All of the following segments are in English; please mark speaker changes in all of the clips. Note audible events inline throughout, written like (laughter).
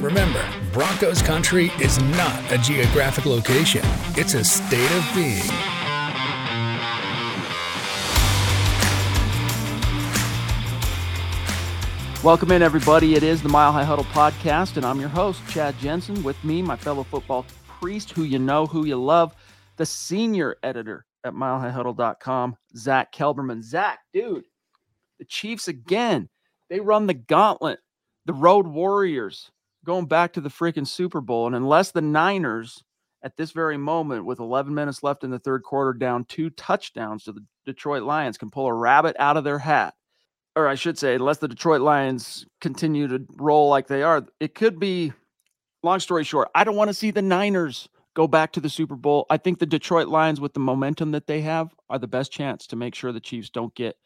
Speaker 1: Remember, Broncos country is not a geographic location, it's a state of being.
Speaker 2: Welcome in, everybody. It is the Mile High Huddle podcast, and I'm your host, Chad Jensen. With me, my fellow football priest, who you know, who you love, the senior editor at milehighhuddle.com, Zack Kelberman. Zach, dude, the Chiefs again. They run the gauntlet. The Road Warriors going back to the freaking Super Bowl. And unless the Niners at this very moment, with 11 minutes left in the third quarter, down two touchdowns to the Detroit Lions, can pull a rabbit out of their hat, or I should say, unless the Detroit Lions continue to roll like they are, it could be, long story short, I don't want to see the Niners go back to the Super Bowl. I think the Detroit Lions, with the momentum that they have, are the best chance to make sure the Chiefs don't get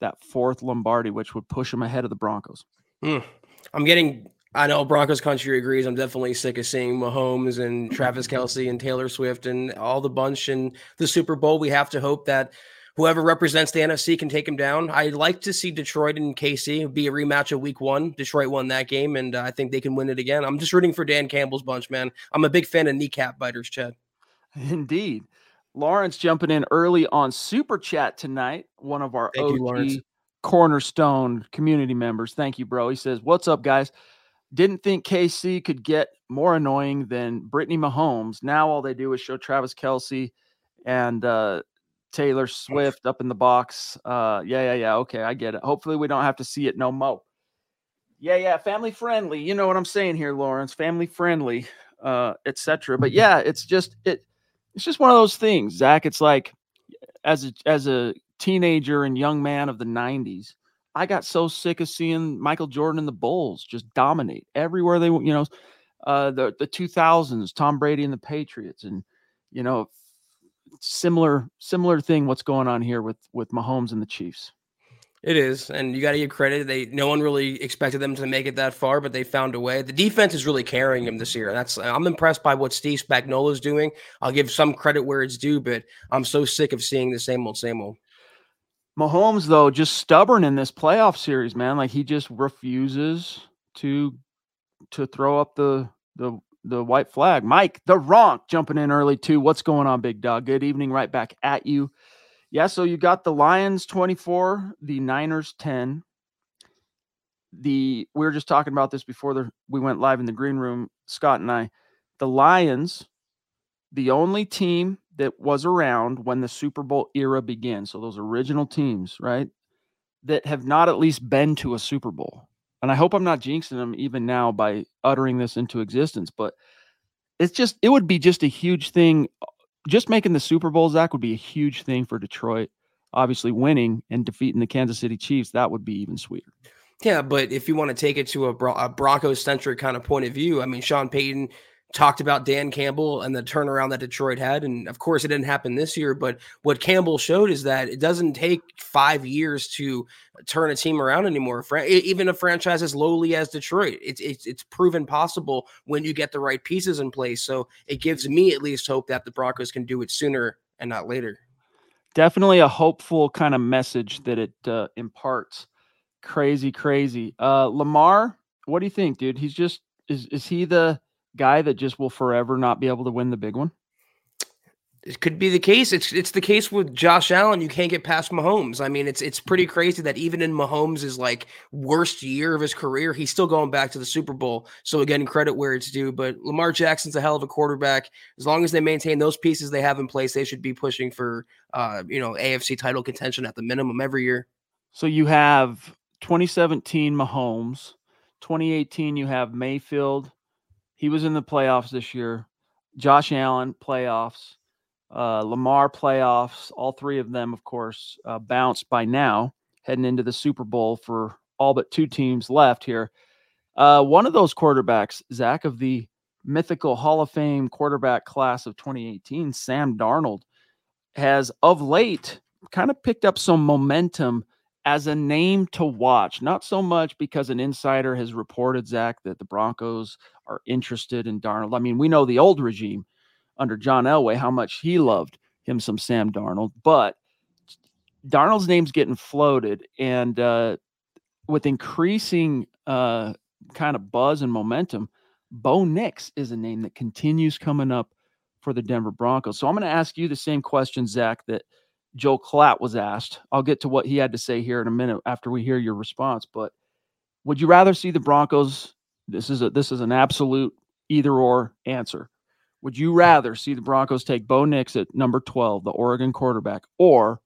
Speaker 2: that fourth Lombardi, which would push them ahead of the Broncos.
Speaker 3: Mm. I'm getting. I know Broncos country agrees. I'm definitely sick of seeing Mahomes and Travis (laughs) Kelce and Taylor Swift and all the bunch in the Super Bowl. We have to hope that whoever represents the NFC can take him down. I'd like to see Detroit and KC be a rematch of Week One. Detroit won that game, and uh, I think they can win it again. I'm just rooting for Dan Campbell's bunch, man. I'm a big fan of kneecap biters, Chad. (laughs)
Speaker 2: Indeed. Lawrence jumping in early on Super Chat tonight. One of our
Speaker 3: Thank
Speaker 2: OG
Speaker 3: you,
Speaker 2: cornerstone community members. Thank you, bro. He says, "What's up, guys? Didn't think KC could get more annoying than Brittany Mahomes. Now all they do is show Travis Kelce and uh, Taylor Swift up in the box. Uh, yeah, yeah, yeah. Okay, I get it. Hopefully, we don't have to see it no mo. Yeah, yeah, family friendly. You know what I'm saying here, Lawrence. Family friendly, uh, etc. But yeah, it's just it. It's just one of those things, Zach. It's like as a as a teenager and young man of the '90s, I got so sick of seeing Michael Jordan and the Bulls just dominate everywhere they, went, you know, uh, the the 2000s, Tom Brady and the Patriots, and you know, similar similar thing. What's going on here with with Mahomes and the Chiefs?
Speaker 3: It is, and you got to give credit. They no one really expected them to make it that far, but they found a way. The defense is really carrying them this year. That's I'm impressed by what Steve Spagnuolo is doing. I'll give some credit where it's due, but I'm so sick of seeing the same old, same old.
Speaker 2: Mahomes, though, just stubborn in this playoff series, man. Like he just refuses to to throw up the the the white flag. Mike, the Ronk jumping in early too. What's going on, big dog? Good evening, right back at you. Yeah, so you got the Lions 24, the Niners 10. The we were just talking about this before the, we went live in the green room, Scott and I. The Lions, the only team that was around when the Super Bowl era began. So those original teams, right? That have not at least been to a Super Bowl. And I hope I'm not jinxing them even now by uttering this into existence, but it's just it would be just a huge thing uh, just making the Super Bowl, Zach, would be a huge thing for Detroit. Obviously, winning and defeating the Kansas City Chiefs, that would be even sweeter.
Speaker 3: Yeah, but if you want to take it to a, Bron- a Broncos centric kind of point of view, I mean, Sean Payton talked about Dan Campbell and the turnaround that Detroit had. And of course, it didn't happen this year. But what Campbell showed is that it doesn't take five years to turn a team around anymore. Even a franchise as lowly as Detroit, it's, it's, it's proven possible when you get the right pieces in place. So it gives me at least hope that the Broncos can do it sooner and not later.
Speaker 2: Definitely a hopeful kind of message that it uh, imparts Crazy, crazy. Uh, Lamar, what do you think, dude? He's just is is he the guy that just will forever not be able to win the big one?
Speaker 3: It could be the case. It's it's the case with Josh Allen. You can't get past Mahomes. I mean, it's it's pretty crazy that even in Mahomes' like worst year of his career, he's still going back to the Super Bowl. So again, credit where it's due. But Lamar Jackson's a hell of a quarterback. As long as they maintain those pieces they have in place, they should be pushing for uh, you know, AFC title contention at the minimum every year.
Speaker 2: So you have 2017 Mahomes, 2018 you have Mayfield. He was in the playoffs this year. Josh Allen playoffs uh, Lamar playoffs, all three of them, of course, uh, bounced by now, heading into the Super Bowl for all but two teams left here. Uh, one of those quarterbacks, Zach, of the mythical Hall of Fame quarterback class of 2018, Sam Darnold, has of late kind of picked up some momentum as a name to watch. Not so much because an insider has reported, Zach, that the Broncos are interested in Darnold. I mean, we know the old regime under John Elway how much he loved him some Sam Darnold, but Darnold's name's getting floated, and uh, with increasing uh, kind of buzz and momentum, Bo Nix is a name that continues coming up for the Denver Broncos. So I'm going to ask you the same question, Zach, that Joe Klatt was asked. I'll get to what he had to say here in a minute after we hear your response. But would you rather see the Broncos? This is a this is an absolute either or answer. Would you rather see the Broncos take Bo Nix at number 12, the Oregon quarterback, or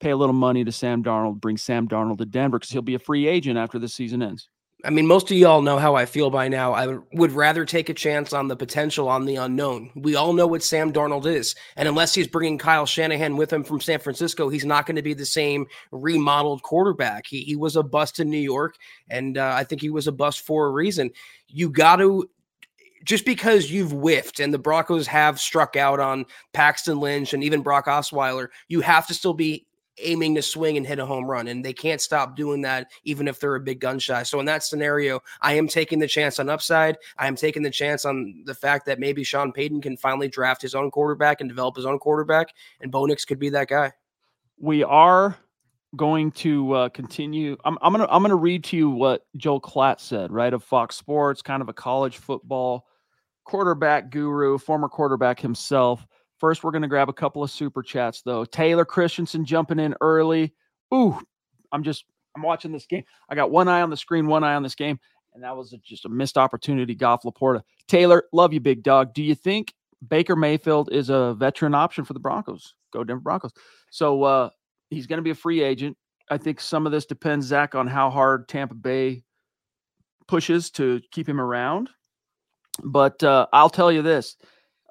Speaker 2: pay a little money to Sam Darnold, bring Sam Darnold to Denver because he'll be a free agent after the season ends?
Speaker 3: I mean, most of y'all know how I feel by now. I would rather take a chance on the potential on the unknown. We all know what Sam Darnold is. And unless he's bringing Kyle Shanahan with him from San Francisco, he's not going to be the same remodeled quarterback. He, he was a bust in New York, and uh, I think he was a bust for a reason. You got to just because you've whiffed and the Broncos have struck out on Paxton Lynch and even Brock Osweiler, you have to still be aiming to swing and hit a home run. And they can't stop doing that, even if they're a big gun shy. So in that scenario, I am taking the chance on upside. I am taking the chance on the fact that maybe Sean Payton can finally draft his own quarterback and develop his own quarterback. And Bo Nix could be that guy.
Speaker 2: We are going to uh, continue. I'm, I'm gonna I'm gonna read to you what Joe Klatt said, right, of Fox Sports, kind of a college football quarterback guru, former quarterback himself. First, we're going to grab a couple of super chats, though. Taylor Christensen jumping in early. Ooh, I'm just, I'm watching this game. I got one eye on the screen, one eye on this game, and that was just a missed opportunity. Goff Laporta. Taylor, love you, big dog. Do you think Baker Mayfield is a veteran option for the Broncos? Go Denver Broncos. So uh, he's going to be a free agent. I think some of this depends, Zach, on how hard Tampa Bay pushes to keep him around. But uh, I'll tell you this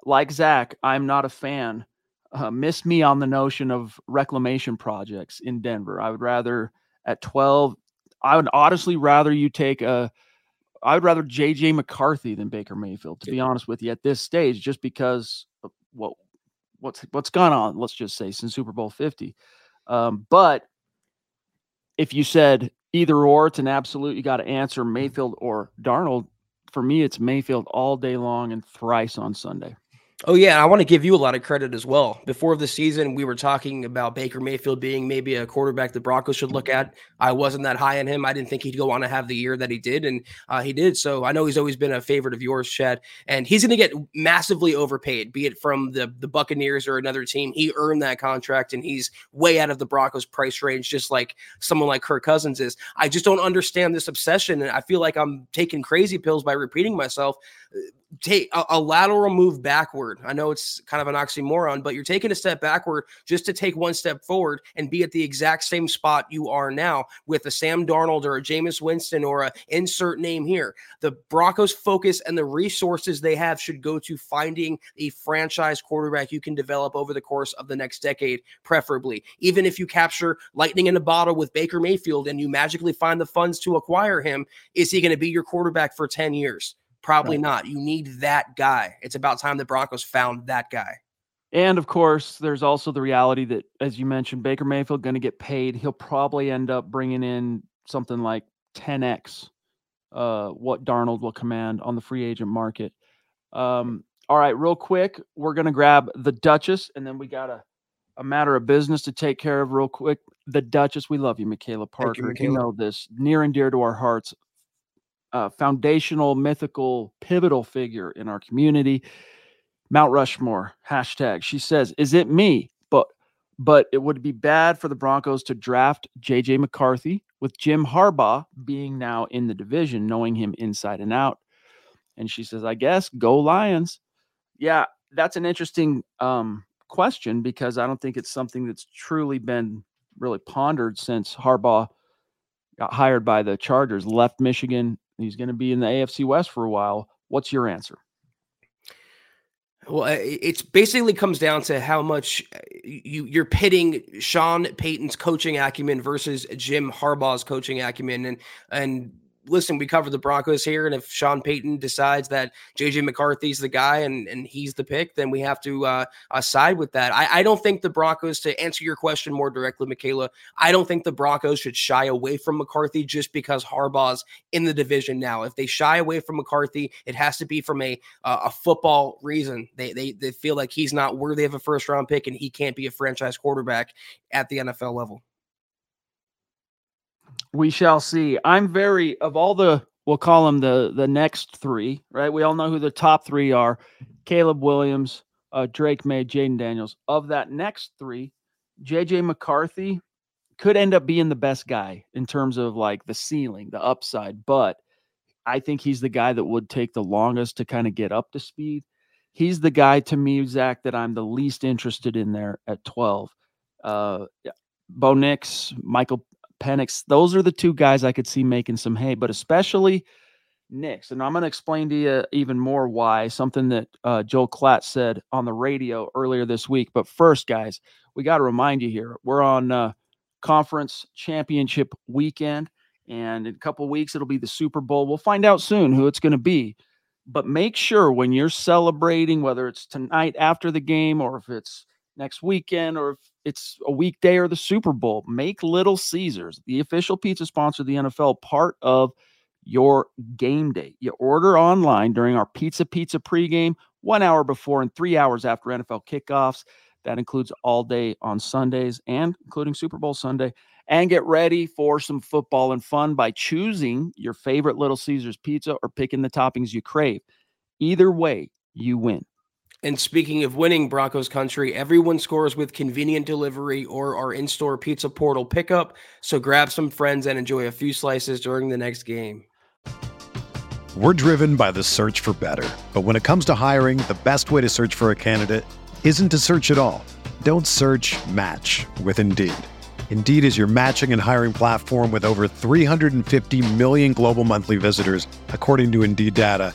Speaker 2: like Zach, I'm not a fan. Uh, miss me on the notion of reclamation projects in Denver. I would rather at 12, I would honestly rather you take a, I would rather JJ McCarthy than Baker Mayfield, to be honest with you, at this stage, just because what what's what's gone on, let's just say, since Super Bowl 50. Um, but if you said either or, it's an absolute, you got to answer Mayfield or Darnold for me, it's Mayfield all day long and thrice on Sunday.
Speaker 3: Oh yeah, I want to give you a lot of credit as well. Before the season, we were talking about Baker Mayfield being maybe a quarterback the Broncos should look at. I wasn't that high on him. I didn't think he'd go on to have the year that he did, and uh, he did. So I know he's always been a favorite of yours, Chad, and he's going to get massively overpaid, be it from the the Buccaneers or another team. He earned that contract, and he's way out of the Broncos price range, just like someone like Kirk Cousins is. I just don't understand this obsession, and I feel like I'm taking crazy pills by repeating myself take a, a, lateral move backward. I know it's kind of an oxymoron, but you're taking a step backward just to take one step forward and be at the exact same spot you are now with a Sam Darnold or a Jameis Winston or a insert name here. The Broncos focus and the resources they have should go to finding a franchise quarterback you can develop over the course of the next decade, preferably. Even if you capture lightning in a bottle with Baker Mayfield and you magically find the funds to acquire him, is he going to be your quarterback for 10 years? Probably right. not. You need that guy. It's about time the Broncos found that guy.
Speaker 2: And of course, there's also the reality that, as you mentioned, Baker Mayfield going to get paid. He'll probably end up bringing in something like 10x uh, what Darnold will command on the free agent market. Um, all right, real quick, we're going to grab the Duchess, and then we got a, a matter of business to take care of real quick. The Duchess, we love you, Michaela Parker. You, Michaela. you, know this, near and dear to our hearts. Uh, foundational, mythical, pivotal figure in our community. Mount Rushmore hashtag. She says, "Is it me?" But but it would be bad for the Broncos to draft JJ McCarthy with Jim Harbaugh being now in the division, knowing him inside and out. And she says, "I guess go Lions." Yeah, that's an interesting um, question because I don't think it's something that's truly been really pondered since Harbaugh got hired by the Chargers, left Michigan. He's going to be in the AFC West for a while. What's your answer?
Speaker 3: Well, it's basically comes down to how much uh, you you're pitting Sean Payton's coaching acumen versus Jim Harbaugh's coaching acumen, and and listen, we cover the Broncos here, and if Sean Payton decides that JJ McCarthy's the guy and, and he's the pick, then we have to uh, uh, side with that. I, I don't think the Broncos, to answer your question more directly, Michaela, I don't think the Broncos should shy away from McCarthy just because Harbaugh's in the division now. If they shy away from McCarthy, it has to be from a uh, a football reason. They, they they feel like he's not worthy of a first round pick and he can't be a franchise quarterback at the NFL level.
Speaker 2: We shall see. I'm very of all the we'll call them the the next three, right? We all know who the top three are: Caleb Williams, uh, Drake Maye, Jayden Daniels. Of that next three, JJ McCarthy could end up being the best guy in terms of like the ceiling, the upside, but I think he's the guy that would take the longest to kind of get up to speed. He's the guy to me, Zach, that I'm the least interested in there at 12. Uh, Bo Nix, Michael Penix. Those are the two guys I could see making some hay, but especially Nix. And I'm going to explain to you even more why, something that uh, Joel Klatt said on the radio earlier this week. But first, guys, we got to remind you here we're on uh, conference championship weekend. And in a couple weeks, it'll be the Super Bowl. We'll find out soon who it's going to be. But make sure when you're celebrating, whether it's tonight after the game or if it's next weekend or if it's a weekday or the Super Bowl, make Little Caesars, the official pizza sponsor of the NFL, part of your game day. You order online during our Pizza Pizza pregame, one hour before and three hours after NFL kickoffs. That includes all day on Sundays and including Super Bowl Sunday. And get ready for some football and fun by choosing your favorite Little Caesars pizza or picking the toppings you crave. Either way, you win.
Speaker 3: And speaking of winning Broncos country, everyone scores with convenient delivery or our in store pizza portal pickup. So grab some friends and enjoy a few slices during the next game.
Speaker 4: We're driven by the search for better. But when it comes to hiring, the best way to search for a candidate isn't to search at all. Don't search match with Indeed. Indeed is your matching and hiring platform with over 350 million global monthly visitors, according to Indeed data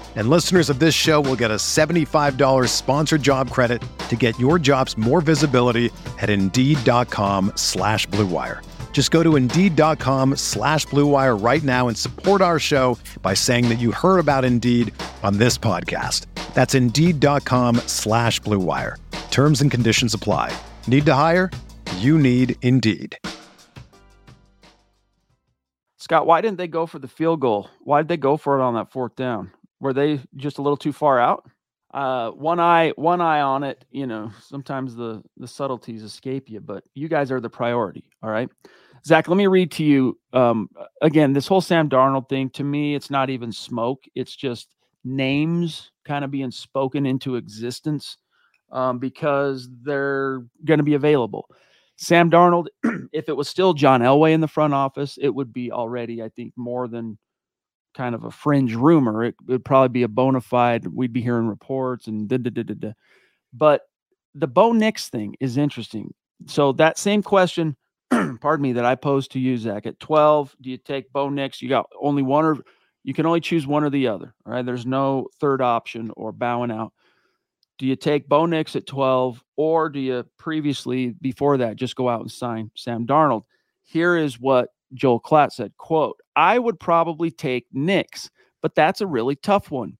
Speaker 4: And listeners of this show will get a $75 sponsored job credit to get your jobs more visibility at Indeed.com slash BlueWire. Just go to Indeed.com slash BlueWire right now and support our show by saying that you heard about Indeed on this podcast. That's Indeed.com slash BlueWire. Terms and conditions apply. Need to hire? You need Indeed.
Speaker 2: Scott, why didn't they go for the field goal? Why did they go for it on that fourth down? Were they just a little too far out? Uh, one eye, one eye on it. You know, sometimes the the subtleties escape you, but you guys are the priority. All right, Zach. Let me read to you um, again. This whole Sam Darnold thing to me, it's not even smoke. It's just names kind of being spoken into existence um, because they're going to be available. Sam Darnold, (clears throat) if it was still John Elway in the front office, it would be already, I think, more than kind of a fringe rumor. It would probably be a bona fide. We'd be hearing reports and da da da da da. But the Bo Nix thing is interesting. So that same question, (clears throat) pardon me, that I posed to you, Zach, at 12, do you take Bo Nix? You got only one or you can only choose one or the other. Right? There's no third option or bowing out. Do you take Bo Nix at 12, or do you previously, before that, just go out and sign Sam Darnold? Here is what Joel Klatt said, quote, I would probably take Nix, but that's a really tough one.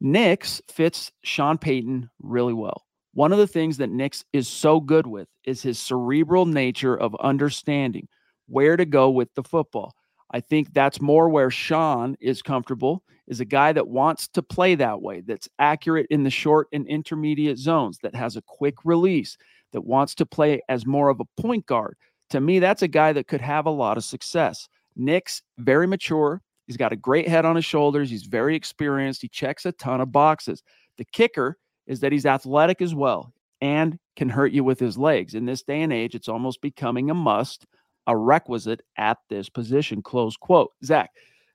Speaker 2: Nix fits Sean Payton really well. One of the things that Nix is so good with is his cerebral nature of understanding where to go with the football. I think that's more where Sean is comfortable, is a guy that wants to play that way, that's accurate in the short and intermediate zones, that has a quick release, that wants to play as more of a point guard. To me, that's a guy that could have a lot of success. Nix's very mature. He's got a great head on his shoulders. He's very experienced. He checks a ton of boxes. The kicker is that he's athletic as well and can hurt you with his legs. In this day and age, it's almost becoming a must a requisite at this position. Close quote. Zach,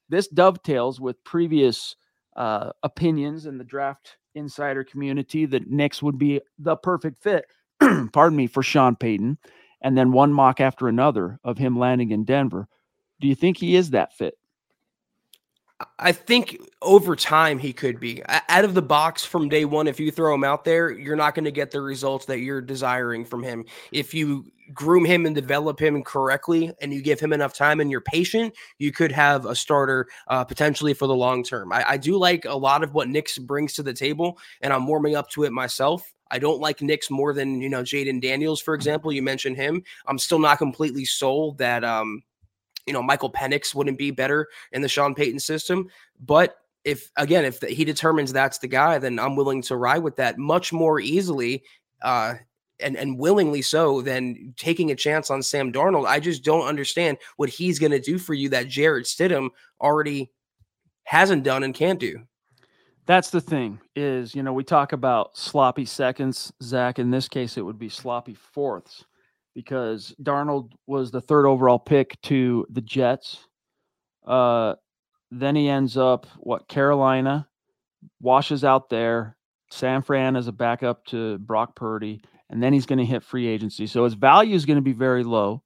Speaker 2: this dovetails with previous uh, opinions in the draft insider community that Nix would be the perfect fit, (clears throat) pardon me, for Sean Payton, and then one mock after another of him landing in Denver. Do you think he is that fit?
Speaker 3: I think over time he could be out of the box from day one. If you throw him out there, you're not going to get the results that you're desiring from him. If you groom him and develop him correctly and you give him enough time and you're patient, you could have a starter uh, potentially for the long term. I, I do like a lot of what Nix brings to the table, and I'm warming up to it myself. I don't like Nix more than you know Jayden Daniels, for example. You mentioned him. I'm still not completely sold that um, you know, Michael Penix wouldn't be better in the Sean Payton system. But if again, if the, he determines that's the guy, then I'm willing to ride with that much more easily. Uh, and, and willingly so than taking a chance on Sam Darnold. I just don't understand what he's going to do for you that Jarrett Stidham already hasn't done and can't do.
Speaker 2: That's the thing is, you know, we talk about sloppy seconds, Zach. In this case, it would be sloppy fourths because Darnold was the third overall pick to the Jets. Uh, then he ends up what Carolina, washes out there. San Fran as a backup to Brock Purdy, and then he's going to hit free agency. So his value is going to be very low.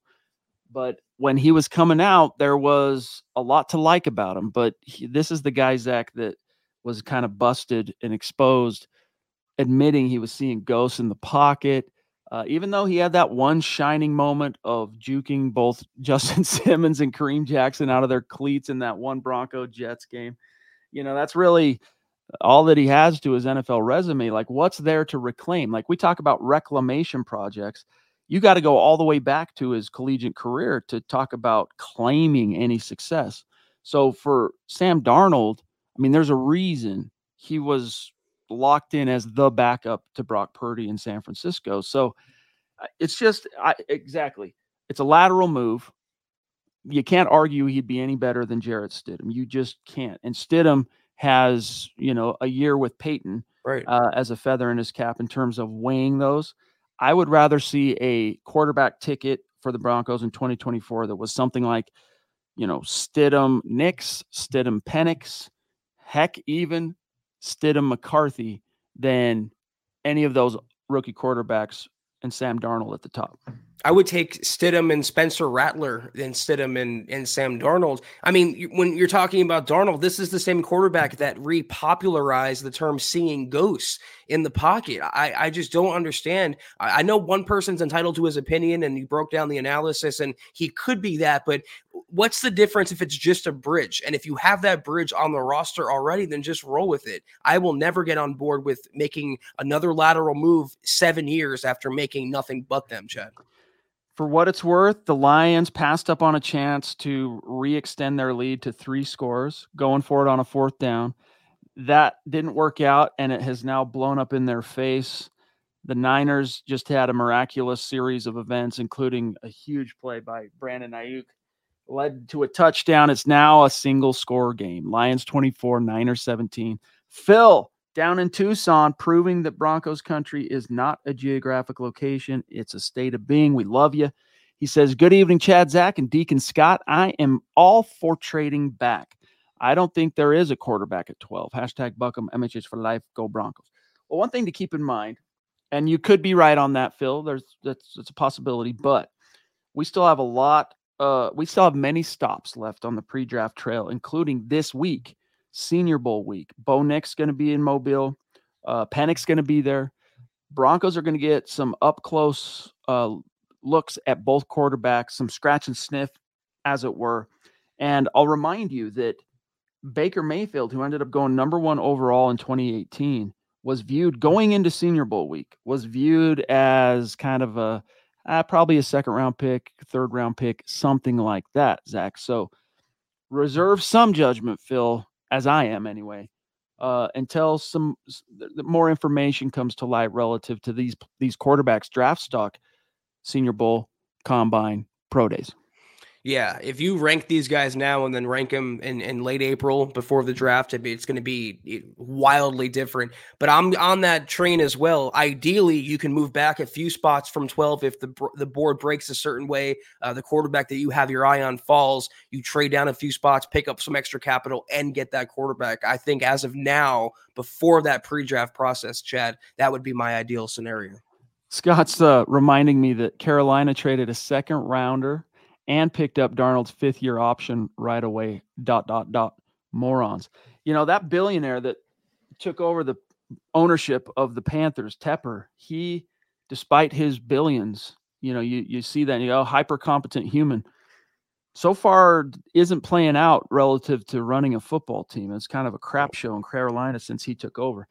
Speaker 2: But when he was coming out, there was a lot to like about him. But he, this is the guy, Zach, that was kind of busted and exposed, admitting he was seeing ghosts in the pocket uh, even though he had that one shining moment of juking both (laughs) Justin Simmons and Kareem Jackson out of their cleats in that one Bronco Jets game, you know, that's really all that he has to his NFL resume. Like, what's there to reclaim? Like, we talk about reclamation projects. You got to go all the way back to his collegiate career to talk about claiming any success. So, for Sam Darnold, I mean, there's a reason he was locked in as the backup to Brock Purdy in San Francisco. So uh, it's just I, exactly it's a lateral move. You can't argue he'd be any better than Jarrett Stidham. You just can't. And Stidham has you know a year with Peyton
Speaker 3: right.
Speaker 2: uh, as a feather in his cap in terms of weighing those. I would rather see a quarterback ticket for the Broncos in 2024 that was something like, you know, Stidham Nix, Stidham Penix, heck, even Stidham McCarthy than any of those rookie quarterbacks and Sam Darnold at the top.
Speaker 3: I would take Stidham and Spencer Rattler than Stidham and, and Sam Darnold. I mean, when you're talking about Darnold, this is the same quarterback that repopularized the term seeing ghosts in the pocket. I, I just don't understand. I, I know one person's entitled to his opinion and you broke down the analysis and he could be that, but what's the difference if it's just a bridge? And if you have that bridge on the roster already, then just roll with it. I will never get on board with making another lateral move seven years after making nothing but them, Chad
Speaker 2: for what it's worth, the Lions passed up on a chance to re-extend their lead to three scores, going for it on a fourth down. That didn't work out, and it has now blown up in their face. The Niners just had a miraculous series of events, including a huge play by Brandon Aiyuk, led to a touchdown. It's now a single score game. Lions 24, Niners 17. Phil, down in Tucson, proving that Broncos country is not a geographic location. It's a state of being. We love you. He says, Good evening, Chad, Zach, and Deacon Scott. I am all for trading back. I don't think there is a quarterback at 12. Hashtag Buckham, MHH for life, go Broncos. Well, one thing to keep in mind, and you could be right on that, Phil. There's that's, that's a possibility, but we still have a lot. Uh, we still have many stops left on the pre-draft trail, including this week Senior Bowl week. Bo Nix going to be in Mobile. Uh, Penix going to be there. Broncos are going to get some up close uh, looks at both quarterbacks, some scratch and sniff, as it were. And I'll remind you that Baker Mayfield, who ended up going number one overall in 2018, was viewed going into Senior Bowl week, was viewed as kind of a uh, probably a second round pick, third round pick, something like that, Zach. So reserve some judgment, Phil, as I am anyway, uh, until some more information comes to light relative to these these quarterbacks draft stock, Senior Bowl, Combine, Pro Days.
Speaker 3: Yeah, if you rank these guys now and then rank them in, in late April before the draft, it's going to be wildly different. But I'm on that train as well. Ideally, you can move back a few spots from 12 if the the board breaks a certain way. Uh, the quarterback that you have your eye on falls. You trade down a few spots, pick up some extra capital, and get that quarterback. I think as of now, before that pre-draft process, Chad, that would be my ideal scenario.
Speaker 2: Scott's uh, reminding me that Carolina traded a second rounder and picked up Darnold's fifth year option right away. Dot, dot, dot. Morons. You know, that billionaire that took over the ownership of the Panthers, Tepper, he, despite his billions, you know, you, you see that, you know, hyper competent human so far isn't playing out relative to running a football team. It's kind of a crap show in Carolina since he took over.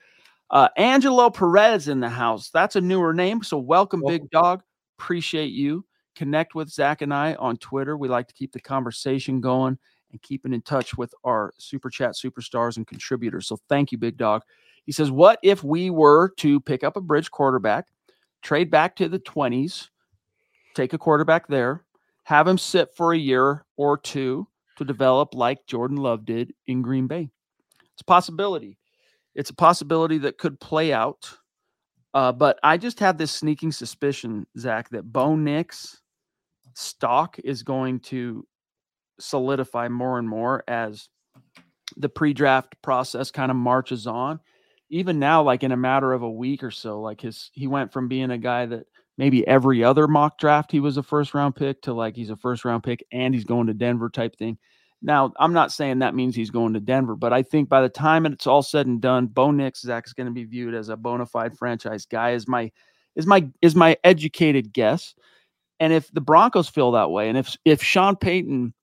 Speaker 2: Uh, Angelo Perez in the house. That's a newer name. So welcome, welcome. big dog. Appreciate you connect with Zach and I on Twitter. We like to keep the conversation going and keeping in touch with our super chat superstars and contributors. So thank you, Big Dog. He says, What if we were to pick up a bridge quarterback, trade back to the 20s, take a quarterback there, have him sit for a year or two to develop like Jordan Love did in Green Bay? It's a possibility. It's a possibility that could play out. Uh, but I just have this sneaking suspicion, Zach, that Bo Nix stock is going to solidify more and more as the pre-draft process kind of marches on. Even now like in a matter of a week or so like his he went from being a guy that maybe every other mock draft he was a first round pick to like he's a first round pick and he's going to denver type thing. Now i'm not saying that means he's going to denver but i think by the time it's all said and done bo nix zach is going to be viewed as a bona fide franchise guy is my is my is my educated guess and if the Broncos feel that way, and if if Sean Payton,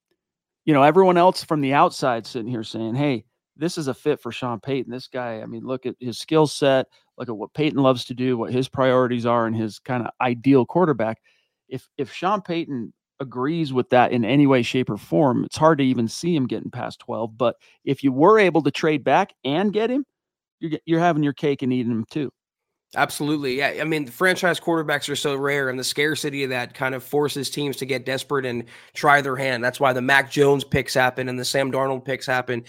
Speaker 2: you know, everyone else from the outside sitting here saying, "Hey, this is a fit for Sean Payton. This guy, I mean, look at his skill set, look at what Payton loves to do, what his priorities are, and his kind of ideal quarterback." If if Sean Payton agrees with that in any way, shape, or form, it's hard to even see him getting past 12. But if you were able to trade back and get him, you're, you're having your cake and eating him too.
Speaker 3: Absolutely. Yeah. I mean, franchise quarterbacks are so rare, and the scarcity of that kind of forces teams to get desperate and try their hand. That's why the Mac Jones picks happen and the Sam Darnold picks happen.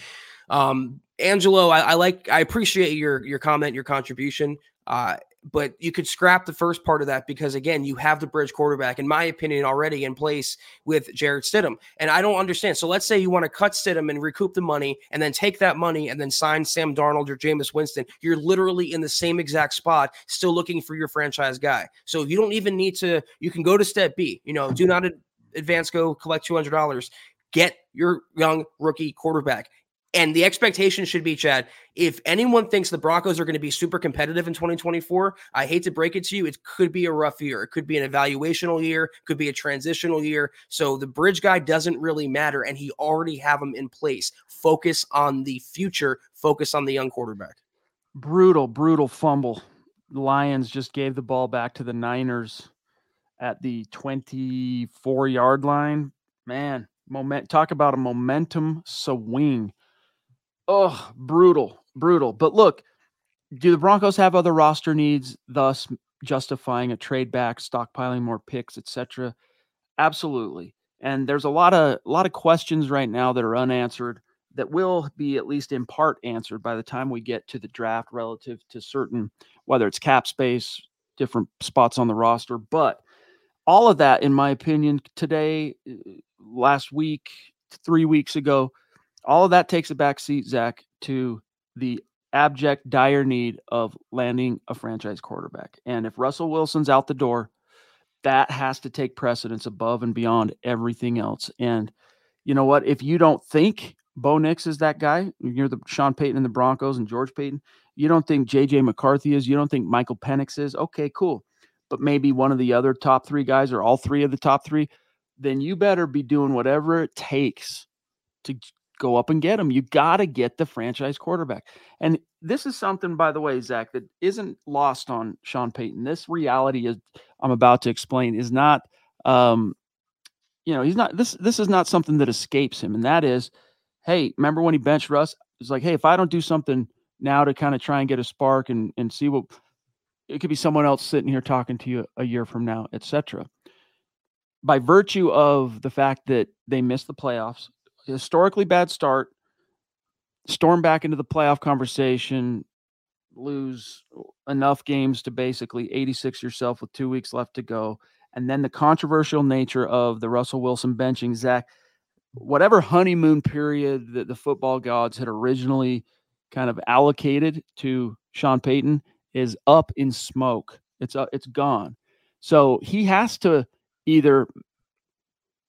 Speaker 3: Um, Angelo, I, I like, I appreciate your your comment, your contribution. Uh, but you could scrap the first part of that because again, you have the bridge quarterback, in my opinion, already in place with Jarrett Stidham. And I don't understand. So let's say you want to cut Stidham and recoup the money and then take that money and then sign Sam Darnold or Jameis Winston. You're literally in the same exact spot, still looking for your franchise guy. So you don't even need to, you can go to step B, you know, do not advance go collect $200 get your young rookie quarterback. And the expectation should be, Chad, if anyone thinks the Broncos are going to be super competitive in 2024, I hate to break it to you, it could be a rough year. It could be an evaluational year, could be a transitional year. So the bridge guy doesn't really matter, and he already have him in place. Focus on the future, focus on the young quarterback.
Speaker 2: Brutal, brutal fumble. Lions just gave the ball back to the Niners at the 24 yard line. Man, moment talk about a momentum swing Oh, brutal, brutal. But look, do the Broncos have other roster needs, thus justifying a trade back, stockpiling more picks, etc.? Absolutely. And there's a lot of a lot of questions right now that are unanswered that will be at least in part answered by the time we get to the draft relative to certain whether it's cap space, different spots on the roster, but all of that in my opinion today uh, last week, 3 weeks ago all of that takes a back seat, Zach, to the abject, dire need of landing a franchise quarterback. And if Russell Wilson's out the door, that has to take precedence above and beyond everything else. And you know what? If you don't think Bo Nix is that guy, you're the Sean Payton and the Broncos and George Paton. you don't think JJ McCarthy is, you don't think Michael Penix is, okay, cool. but maybe one of the other top three guys or all three of the top three, then you better be doing whatever it takes to go up and get him. You got to get the franchise quarterback. And this is something, by the way, Zach, that isn't lost on Sean Payton. This reality is I'm about to explain is not, um, you know, he's not this. This is not something that escapes him, and that is, hey, remember when he benched Russ? It's like, hey, if I don't do something now to kind of try and get a spark and and see what it could be someone else sitting here talking to you a year from now, etc. By virtue of the fact that they missed the playoffs, historically bad start, storm back into the playoff conversation, lose enough games to basically 86 yourself with two weeks left to go. And then the controversial nature of the Russell Wilson benching, Zach, whatever honeymoon period that the football gods had originally kind of allocated to Sean Payton is up in smoke. It's uh, it's gone. So he has to either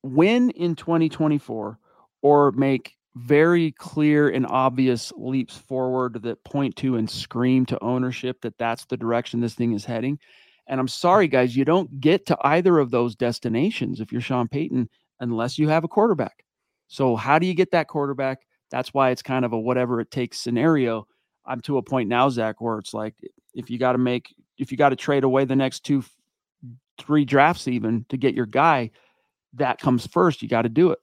Speaker 2: win in 2024 or make very clear and obvious leaps forward that point to and scream to ownership that that's the direction this thing is heading. And I'm sorry, guys, you don't get to either of those destinations if you're Sean Payton unless you have a quarterback. So, how do you get that quarterback? That's why it's kind of a whatever it takes scenario. I'm to a point now, Zach, where it's like if you got to make, if you got to trade away the next two, three drafts even to get your guy, that comes first. You got to do it.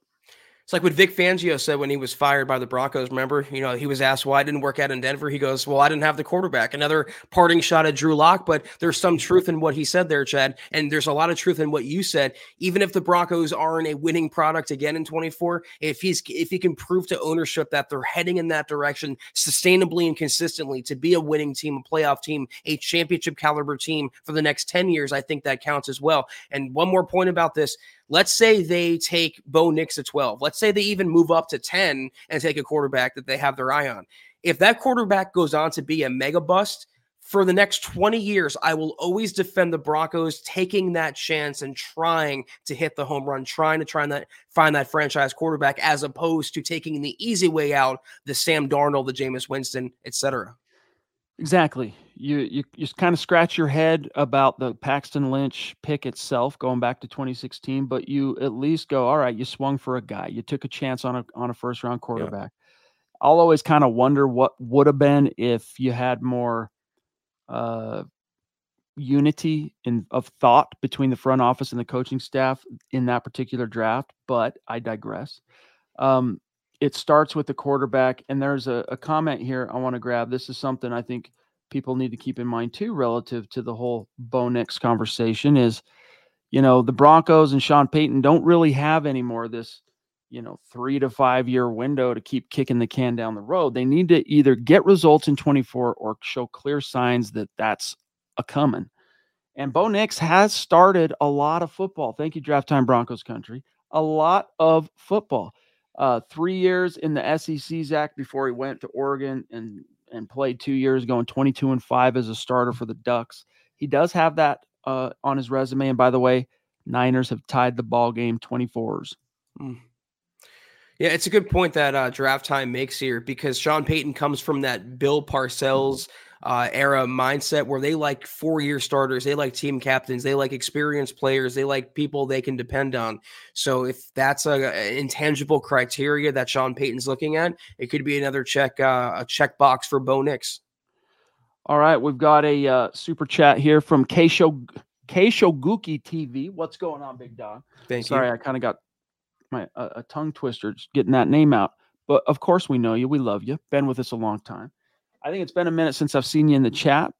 Speaker 3: It's like what Vic Fangio said when he was fired by the Broncos. Remember, you know, he was asked why it didn't work out in Denver. He goes, "Well, I didn't have the quarterback." Another parting shot at Drew Lock, but there's some truth in what he said there, Chad, and there's a lot of truth in what you said. Even if the Broncos aren't a winning product again in 24, if he's if he can prove to ownership that they're heading in that direction sustainably and consistently to be a winning team, a playoff team, a championship caliber team for the next 10 years, I think that counts as well. And one more point about this. Let's say they take Bo Nix at 12. Let's say they even move up to 10 and take a quarterback that they have their eye on. If that quarterback goes on to be a mega bust, for the next 20 years, I will always defend the Broncos taking that chance and trying to hit the home run, trying to try that, find that franchise quarterback, as opposed to taking the easy way out, the Sam Darnold, the Jameis Winston, etc.
Speaker 2: Exactly. You you you kind of scratch your head about the Paxton Lynch pick itself, going back to 2016, but you at least go, all right, you swung for a guy, you took a chance on a on a first round quarterback. Yeah. I'll always kind of wonder what would have been if you had more uh, unity in of thought between the front office and the coaching staff in that particular draft. But I digress. Um, it starts with the quarterback. And there's a, a comment here I want to grab. This is something I think people need to keep in mind too, relative to the whole Bo Nix conversation. Is you know the Broncos and Sean Payton don't really have any more this you know three to five year window to keep kicking the can down the road. They need to either get results in 24 or show clear signs that that's a coming. And Bo Nix has started a lot of football. Thank you, Draft Time Broncos country. A lot of football uh, three years in the SEC, Zach, before he went to Oregon and and played two years, going 22 and five as a starter for the Ducks. He does have that uh, on his resume. And by the way, Niners have tied the ball game 24s. Mm.
Speaker 3: Yeah, it's a good point that uh, draft time makes here because Sean Payton comes from that Bill Parcells uh, era mindset where they like four year starters, they like team captains, they like experienced players, they like people they can depend on. So if that's a, a intangible criteria that Sean Payton's looking at, it could be another check uh, a check box for Bo Nix.
Speaker 2: All right, we've got a uh, super chat here from Keisho Keishoguki TV. What's going on, big dog?
Speaker 3: Thank
Speaker 2: Sorry,
Speaker 3: you.
Speaker 2: I kind of got my a tongue twister just getting that name out. But of course, we know you. We love you. Been with us a long time. I think it's been a minute since I've seen you in the chat.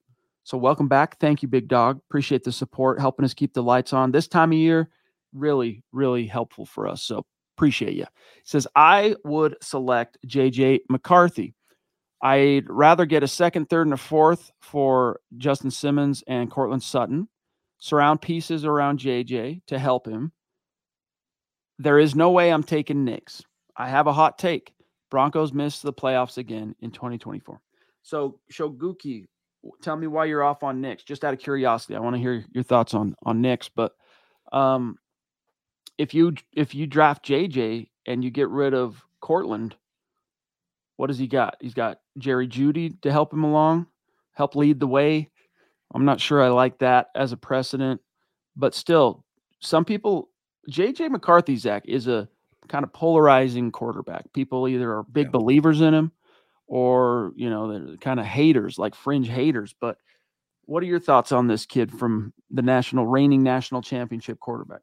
Speaker 2: So welcome back. Thank you, big dog. Appreciate the support, helping us keep the lights on. This time of year, really, really helpful for us. So appreciate you. Says, I would select JJ McCarthy. I'd rather get a second, third, and a fourth for Justin Simmons and Courtland Sutton. Surround pieces around JJ to help him. There is no way I'm taking Nix. I have a hot take. Broncos miss the playoffs again in 2024. So Shoguki, tell me why you're off on Nix. Just out of curiosity, I want to hear your thoughts on on Nix. But um, if you if you draft JJ and you get rid of Courtland, what does he got? He's got Jerry Jeudy to help him along, help lead the way. I'm not sure I like that as a precedent, but still, some people, JJ McCarthy, Zach, is a kind of polarizing quarterback. People either are big yeah. believers in him or, you know, they're kind of haters, like fringe haters. But what are your thoughts on this kid from the national reigning national championship quarterback?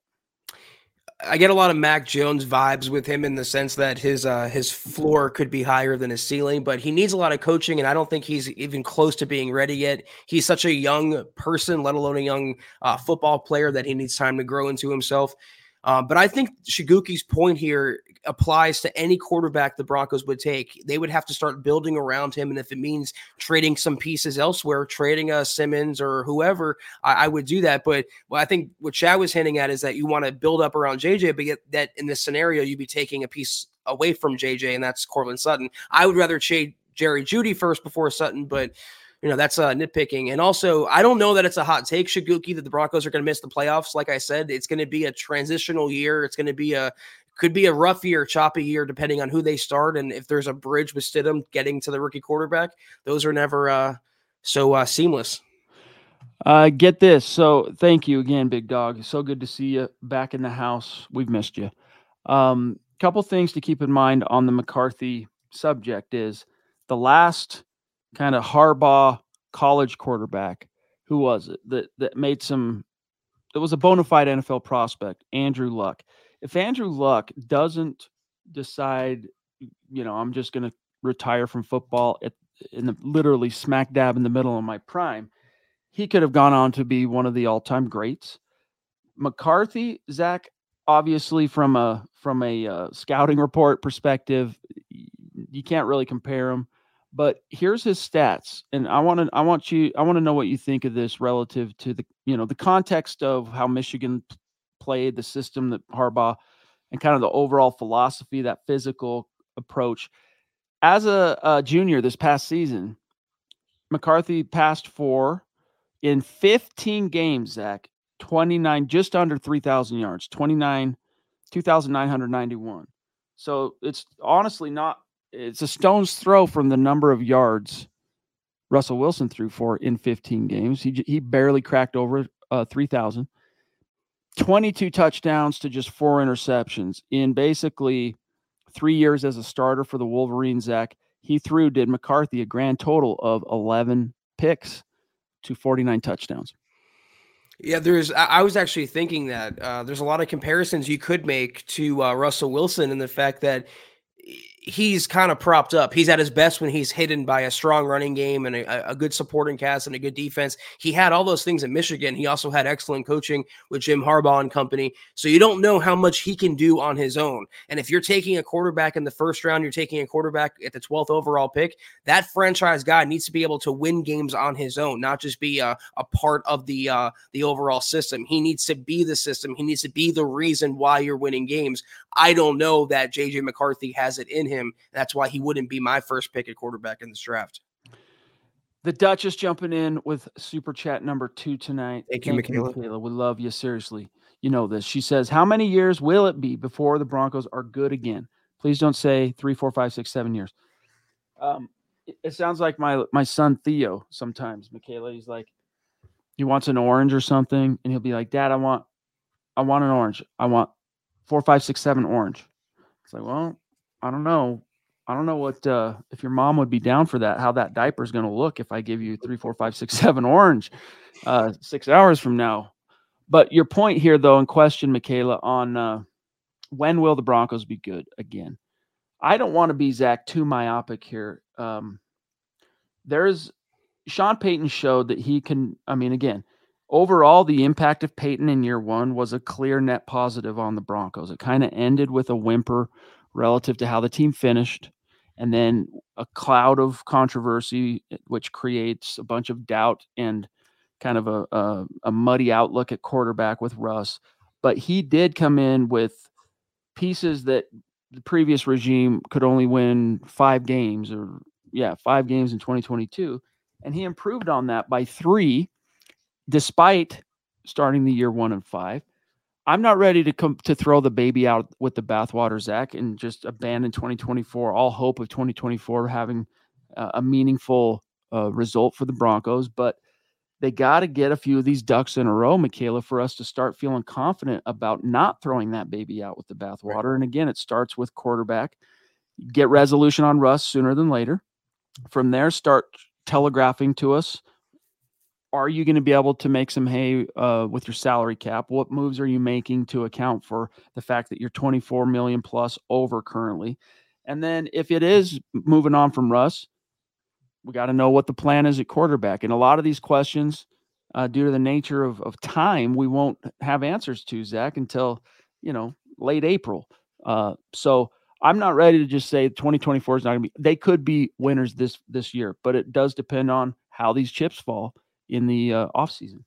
Speaker 3: I get a lot of Mac Jones vibes with him in the sense that his uh, his floor could be higher than his ceiling, but he needs a lot of coaching, and I don't think he's even close to being ready yet. He's such a young person, let alone a young uh, football player, that he needs time to grow into himself. Uh, but I think Shiguki's point here applies to any quarterback the Broncos would take. They would have to start building around him, and if it means trading some pieces elsewhere, trading a Simmons or whoever, I, I would do that. But well, I think what Chad was hinting at is that you want to build up around JJ, but yet that in this scenario you'd be taking a piece away from JJ, and that's Courtland Sutton. I would rather trade Jerry Jeudy first before Sutton, but you know, that's uh, nitpicking. And also, I don't know that it's a hot take, Shiguki, that the Broncos are going to miss the playoffs. Like I said, it's going to be a transitional year. It's going to be a could be a rough year, choppy year, depending on who they start and if there's a bridge with Stidham getting to the rookie quarterback. Those are never uh, so uh, seamless.
Speaker 2: Uh, get this. So thank you again, big dog. So good to see you back in the house. We've missed you. Um, couple things to keep in mind on the McCarthy subject is the last kind of Harbaugh college quarterback. Who was it that that made some? That was a bona fide NFL prospect, Andrew Luck. If Andrew Luck doesn't decide, you know, I'm just going to retire from football at in the literally smack dab in the middle of my prime, he could have gone on to be one of the all-time greats. McCarthy, Zach, obviously from a from a uh, scouting report perspective, you can't really compare him. But here's his stats, and I want to I want you I want to know what you think of this relative to the you know the context of how Michigan played, the system that Harbaugh, and kind of the overall philosophy, that physical approach. As a, a junior this past season, McCarthy passed for in 15 games, Zach, 29, just under 3,000 yards, 29, 2,991. So it's honestly not it's a stone's throw from the number of yards Russell Wilson threw for in 15 games. He he barely cracked over uh, 3,000. 22 touchdowns to just four interceptions in basically three years as a starter for the Wolverines. Zach he threw did McCarthy a grand total of 11 picks to 49 touchdowns.
Speaker 3: Yeah, there's. I was actually thinking that uh, there's a lot of comparisons you could make to uh, Russell Wilson and the fact that he's kind of propped up. He's at his best when he's hidden by a strong running game and a, a, good supporting cast and a good defense. He had all those things in Michigan. He also had excellent coaching with Jim Harbaugh and company. So you don't know how much he can do on his own. And if you're taking a quarterback in the first round, you're taking a quarterback at the 12th overall pick, that franchise guy needs to be able to win games on his own, not just be a, a part of the uh, the overall system. He needs to be the system. He needs to be the reason why you're winning games. I don't know that JJ McCarthy has it in him. That's why he wouldn't be my first pick at quarterback in this draft.
Speaker 2: The Duchess jumping in with super chat number two tonight.
Speaker 3: Thank, you, Michaela.
Speaker 2: Michaela. We love you seriously. You know this. She says, "How many years will it be before the Broncos are good again?" Please don't say three, four, five, six, seven years. Um, it, it sounds like my my son Theo. Sometimes Michaela, he's like, he wants an orange or something, and he'll be like, "Dad, I want, I want an orange. I want four, five, six, seven orange." It's like, well, I don't know. I don't know what uh, if your mom would be down for that. How that diaper is going to look if I give you three, four, five, six, (laughs) seven orange uh, six hours from now. But your point here, though, in question, Michaela, on uh, when will the Broncos be good again? I don't want to be Zach too myopic here. Um, there's Sean Payton showed that he can. I mean, again, overall, the impact of Payton in year one was a clear net positive on the Broncos. It kind of ended with a whimper relative to how the team finished and then a cloud of controversy, eh, which creates a bunch of doubt and kind of a, a, a, muddy outlook at quarterback with Russ. But he did come in with pieces that the previous regime could only win five games or, yeah, five games in 2022. And he improved on that by three, despite starting the year one and five. I'm not ready to come to throw the baby out with the bathwater, Zach, and just abandon 2024. All hope of 2024 having uh, a meaningful uh, result for the Broncos. But they got to get a few of these ducks in a row, Michaela, for us to start feeling confident about not throwing that baby out with the bathwater. Right. And again, it starts with quarterback. Get resolution on Russ sooner than later. From there, start telegraphing to us are you going to be able to make some hay uh, with your salary cap? What moves are you making to account for the fact that you're 24 million plus over currently? And then if it is moving on from Russ, we got to know what the plan is at quarterback. And a lot of these questions, uh, due to the nature of, of time, we won't have answers to, Zach, until, you know, late April. Uh, so I'm not ready to just say 2024 is not going to be, they could be winners this, this year, but it does depend on how these chips fall in the uh, offseason.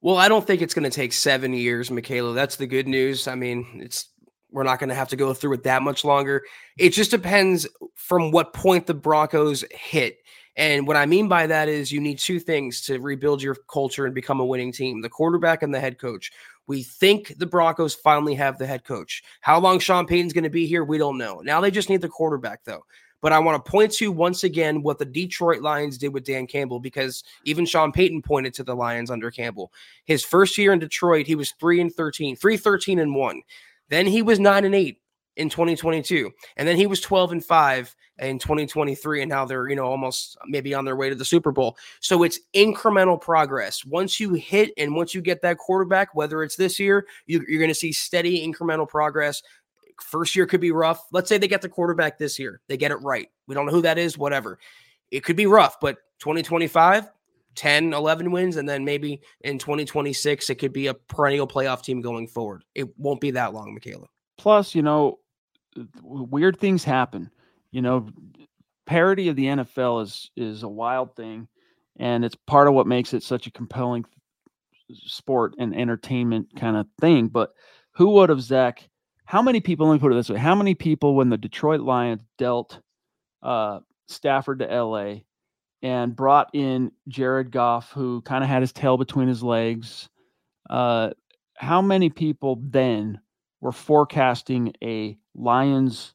Speaker 3: Well, I don't think it's going to take seven years, Michaela. That's the good news. I mean, it's we're not going to have to go through it that much longer. It just depends from what point the Broncos hit. And what I mean by that is you need two things to rebuild your culture and become a winning team the quarterback and the head coach. We think the Broncos finally have the head coach. How long Sean Payton's going to be here, we don't know. Now they just need the quarterback, though. But I want to point to once again what the Detroit Lions did with Dan Campbell because even Sean Payton pointed to the Lions under Campbell. His first year in Detroit, he was 3 and 13, 3 13 and 1. Then he was 9 and 8 in 2022. And then he was 12 and 5 in 2023 and now they're, you know, almost maybe on their way to the Super Bowl. So it's incremental progress. Once you hit and once you get that quarterback, whether it's this year, you, are going to see steady incremental progress. First year could be rough. Let's say they get the quarterback this year. They get it right. We don't know who that is, whatever. It could be rough, but 2025 10, 11 wins. And then maybe in 2026, it could be a perennial playoff team going forward. It won't be that long, Michaela.
Speaker 2: Plus, you know, weird things happen. You know, parody of the NFL is is a wild thing, and it's part of what makes it such a compelling sport and entertainment kind of thing. But who would have Zach? How many people? Let me put it this way: How many people, when the Detroit Lions dealt uh, Stafford to LA, and brought in Jared Goff, who kind of had his tail between his legs. Uh, how many people then were forecasting a Lions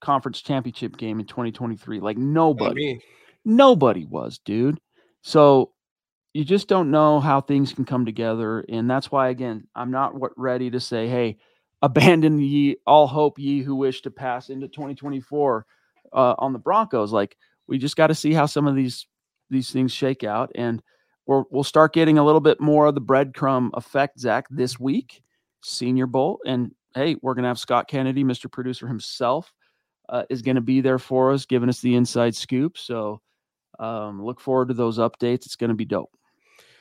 Speaker 2: conference championship game in 2023? Like nobody. Nobody was, dude. So you just don't know how things can come together. And that's why, again, I'm not ready to say, hey, abandon ye all hope ye who wish to pass into 2024 uh, on the Broncos. Like, we just got to see how some of these these things shake out, and we will start getting a little bit more of the breadcrumb effect, Zach, this week, Senior Bowl, and hey, we're gonna have Scott Kennedy, Mr. Producer himself, uh, is to be there for us, giving us the inside scoop. So um, look forward to those updates. It's to be dope.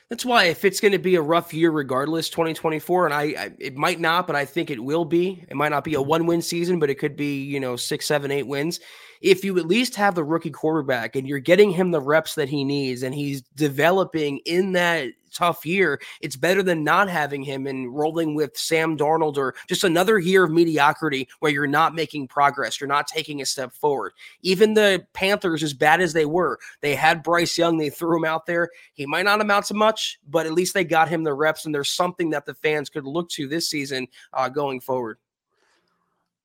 Speaker 3: That's why if it's going to be a rough year regardless 2024 and I, I, it might not but I think it will be. It might not be a one win season but it could be, you know, six, seven, eight wins if you at least have the rookie quarterback and you're getting him the reps that he needs and he's developing in that tough year, it's better than not having him and rolling with Sam Darnold or just another year of mediocrity where you're not making progress, you're not taking a step forward. Even the Panthers, as bad as they were, they had Bryce Young, they threw him out there. He might not amount to much, but at least they got him the reps, and there's something that the fans could look to this season uh, going forward.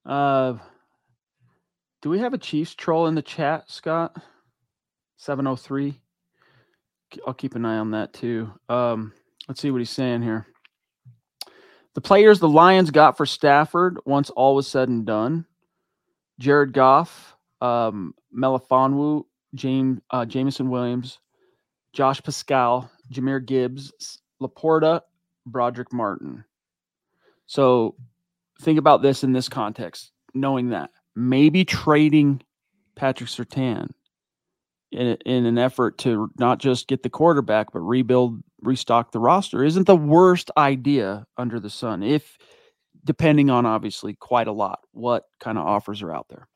Speaker 2: Uh, do we have a Chiefs troll in the chat, Scott? 703. I'll keep an eye on that too. Um, let's see what he's saying here. The players the Lions got for Stafford once all was said and done. Jared Goff, um, Melifonwu, James, uh, Jameson Williams, Josh Paschal, Jahmyr Gibbs, Laporta, Broderick Martin. So think about this in this context, knowing that maybe trading Patrick Surtain in, in an effort to not just get the quarterback, but rebuild, restock the roster isn't the worst idea under the sun. If depending on obviously quite a lot what kind of offers are out there.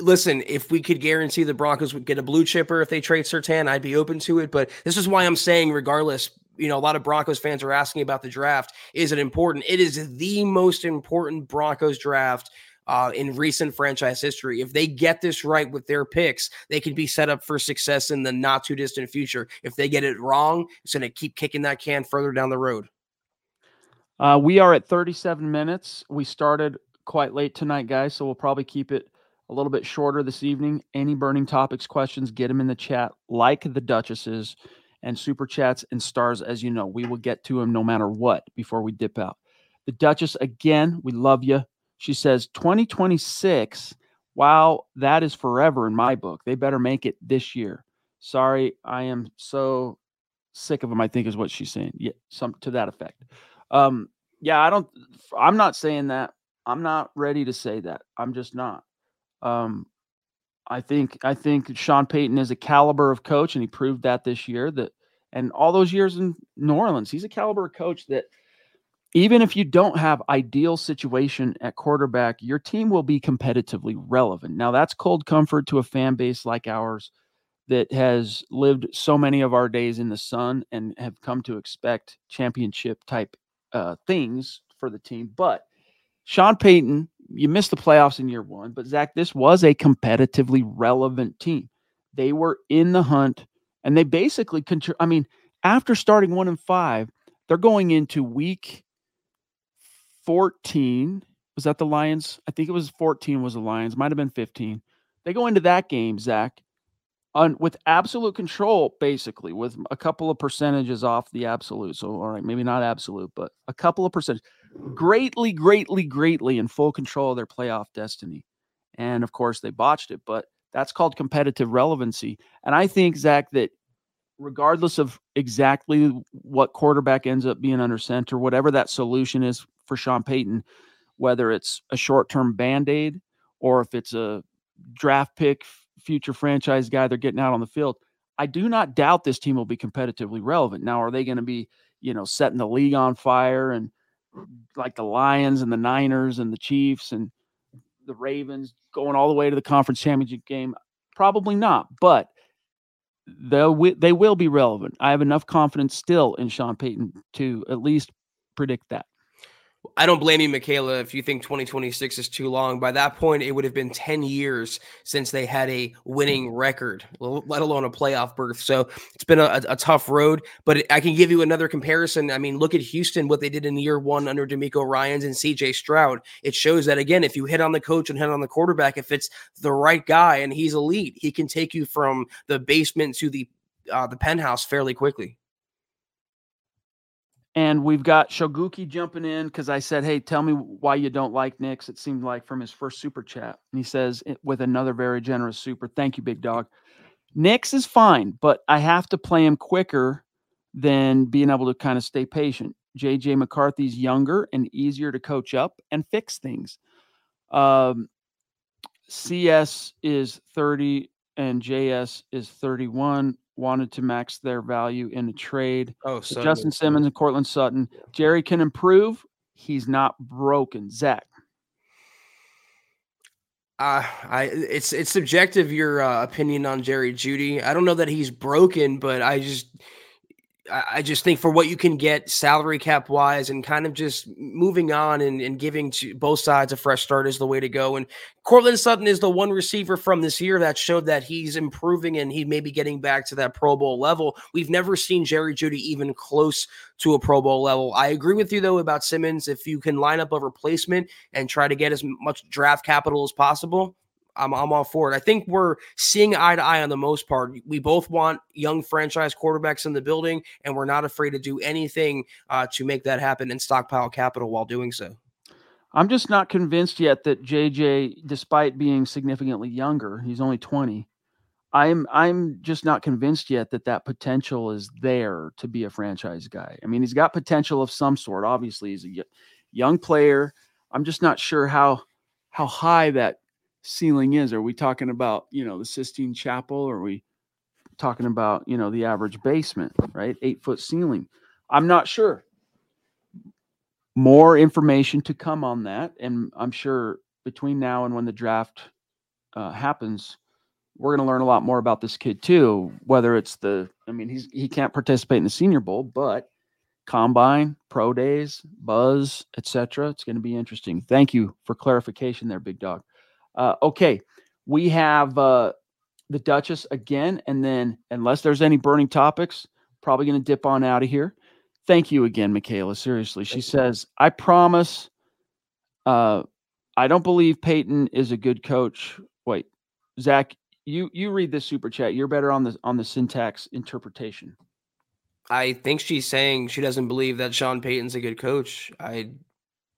Speaker 3: Listen, if we could guarantee the Broncos would get a blue chipper if they trade Surtain, I'd be open to it. But this is why I'm saying, regardless, you know, a lot of Broncos fans are asking about the draft. Is it important? It is the most important Broncos draft uh, in recent franchise history. If they get this right with their picks, they can be set up for success in the not too distant future. If they get it wrong, it's going to keep kicking that can further down the road.
Speaker 2: Uh, we are at 37 minutes. We started quite late tonight, guys, so we'll probably keep it a little bit shorter this evening. Any burning topics, questions, get them in the chat like the Duchesses. and super chats and stars, as you know. We will get to them no matter what before we dip out. The Duchess, again, we love you. She says 2026. Wow, that is forever in my book. They better make it this year. Sorry, I am so sick of them. I think is what she's saying. Yeah, some to that effect. Um, yeah, I don't. I'm not saying that. I'm not ready to say that. I'm just not. Um, I think I think Sean Payton is a caliber of coach, and he proved that this year. That and all those years in New Orleans, he's a caliber of coach that even if you don't have ideal situation at quarterback, your team will be competitively relevant. Now that's cold comfort to a fan base like ours that has lived so many of our days in the sun and have come to expect championship type uh, things for the team. But Sean Payton, you missed the playoffs in year one, but Zach, this was a competitively relevant team. They were in the hunt and they basically, contr- I mean, after starting one and five, they're going into week 14. Was that the Lions? I think it was 14 was the Lions, might have been 15. They go into that game, Zach, on with absolute control, basically, with a couple of percentages off the absolute. So, all right, maybe not absolute, but a couple of percent, greatly, greatly, greatly in full control of their playoff destiny. And of course, they botched it, but that's called competitive relevancy. And I think, Zach, that regardless of exactly what quarterback ends up being under center, whatever that solution is for Sean Payton, whether it's a short term band aid or if it's a draft pick future franchise guy they're getting out on the field. I do not doubt this team will be competitively relevant. Now, are they going to be, you know, setting the league on fire and like the Lions and the Niners and the Chiefs and the Ravens going all the way to the conference championship game? Probably not, but they they will be relevant. I have enough confidence still in Sean Payton to at least predict that.
Speaker 3: I don't blame you, Michaela, if you think 2026 is too long. By that point, it would have been 10 years since they had a winning record, let alone a playoff berth. So it's been a, a tough road. But I can give you another comparison. I mean, look at Houston, what they did in year one under DeMeco Ryans and CJ Stroud. It shows that, again, if you hit on the coach and hit on the quarterback, if it's the right guy and he's elite, he can take you from the basement to the uh, the penthouse fairly quickly.
Speaker 2: And we've got Shoguki jumping in because I said, Hey, tell me why you don't like Nix. It seemed like from his first super chat. And he says, with another very generous super. Thank you, big dog. Nix is fine, but I have to play him quicker than being able to kind of stay patient. JJ McCarthy's younger and easier to coach up and fix things. Um, CS is 30 and JS is 31 wanted to max their value in a trade.
Speaker 3: Oh, so
Speaker 2: Justin Simmons and Courtland Sutton. Jerry can improve. He's not broken. Zach.
Speaker 3: Uh, I it's it's subjective your uh, opinion on Jerry Jeudy. I don't know that he's broken, but I just I just think for what you can get salary cap wise and kind of just moving on and, and giving to both sides a fresh start is the way to go. And Courtland Sutton is the one receiver from this year that showed that he's improving and he may be getting back to that Pro Bowl level. We've never seen Jerry Jeudy even close to a Pro Bowl level. I agree with you though about Simmons. If you can line up a replacement and try to get as much draft capital as possible, I'm, I'm all for it. I think we're seeing eye to eye on the most part. We both want young franchise quarterbacks in the building, and we're not afraid to do anything uh, to make that happen and stockpile capital while doing so.
Speaker 2: I'm just not convinced yet that JJ, despite being significantly younger, he's only 20. I'm I'm just not convinced yet that that potential is there to be a franchise guy. I mean, he's got potential of some sort. Obviously, he's a young player. I'm just not sure how how high that ceiling is. Are we talking about, you know, the Sistine Chapel? Or are we talking about, you know, the average basement, right? Eight foot ceiling. I'm not sure. More information to come on that. And I'm sure between now and when the draft uh, happens, we're going to learn a lot more about this kid too. Whether it's the, I mean, he's he can't participate in the Senior Bowl, but combine, pro days, buzz, etc. It's going to be interesting. Thank you for clarification there, big dog. Uh, okay, we have uh, the Duchess again, and then unless there's any burning topics, probably going to dip on out of here. Thank you again, Michaela. Seriously, she says, "I promise." Uh, I don't believe Payton is a good coach. Wait, Zach, you you read this super chat. You're better on the on the syntax interpretation.
Speaker 3: I think she's saying she doesn't believe that Sean Payton's a good coach. I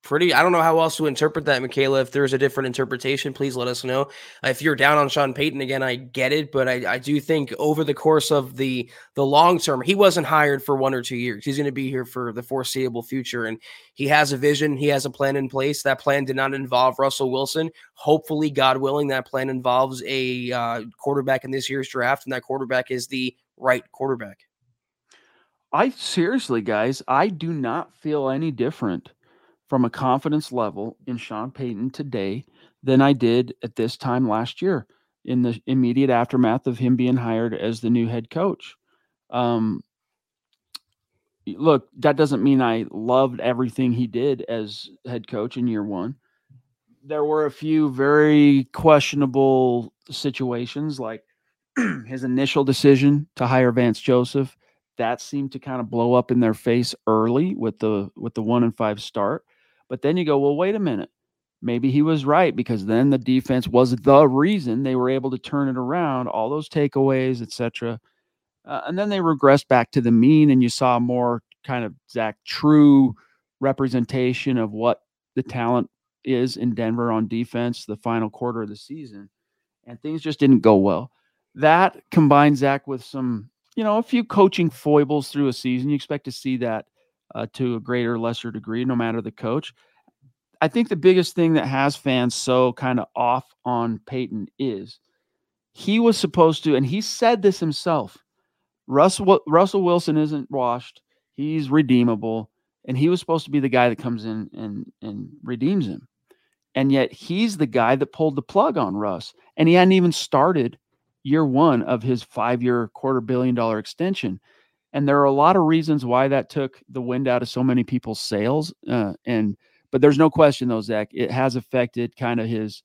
Speaker 3: pretty I don't know how else to interpret that, Michaela. If there's a different interpretation, please let us know. If you're down on Sean Payton again, I get it, but I, I do think over the course of the the long term, he wasn't hired for one or two years. He's going to be here for the foreseeable future, and he has a vision. He has a plan in place. That plan did not involve Russell Wilson. Hopefully, God willing, that plan involves a uh, quarterback in this year's draft, and that quarterback is the right quarterback.
Speaker 2: I seriously, guys, I do not feel any different from a confidence level in Sean Payton today than I did at this time last year in the immediate aftermath of him being hired as the new head coach. Um, look, that doesn't mean I loved everything he did as head coach in year one. There were a few very questionable situations, like (clears throat) his initial decision to hire Vance Joseph. That seemed to kind of blow up in their face early with the with the one and five start. But then you go, well, wait a minute. Maybe he was right because then the defense was the reason they were able to turn it around, all those takeaways, etc. Uh, and then they regressed back to the mean, and you saw more kind of Zach true representation of what the talent is in Denver on defense the final quarter of the season. And things just didn't go well. That combined Zach with some, you know, a few coaching foibles through a season. You expect to see that uh, to a greater or lesser degree, no matter the coach. I think the biggest thing that has fans so kind of off on Payton is he was supposed to, and he said this himself. Russell Russell Wilson isn't washed; he's redeemable, and he was supposed to be the guy that comes in and and redeems him. And yet he's the guy that pulled the plug on Russ, and he hadn't even started year one of his five-year, quarter billion dollar extension. And there are a lot of reasons why that took the wind out of so many people's sails. Uh, and but there's no question though, Zach, it has affected kind of his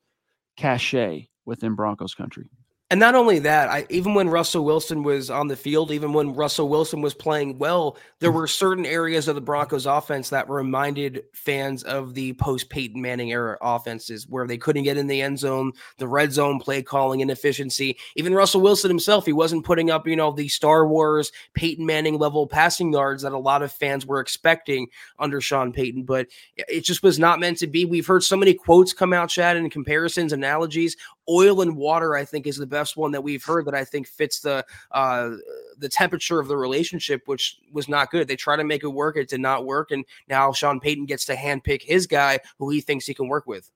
Speaker 2: cachet within Broncos country.
Speaker 3: And not only that, I, even when Russell Wilson was on the field, even when Russell Wilson was playing well, there were certain areas of the Broncos offense that reminded fans of the post Peyton Manning era offenses where they couldn't get in the end zone, the red zone play calling inefficiency. Even Russell Wilson himself, he wasn't putting up, you know, the Star Wars Peyton Manning level passing yards that a lot of fans were expecting under Sean Payton, but it just was not meant to be. We've heard so many quotes come out, Chad, and comparisons, analogies. Oil and water, I think, is the best one that we've heard that I think fits the uh, the temperature of the relationship, which was not good. They try to make it work, it did not work, and now Sean Payton gets to handpick his guy who he thinks he can work with.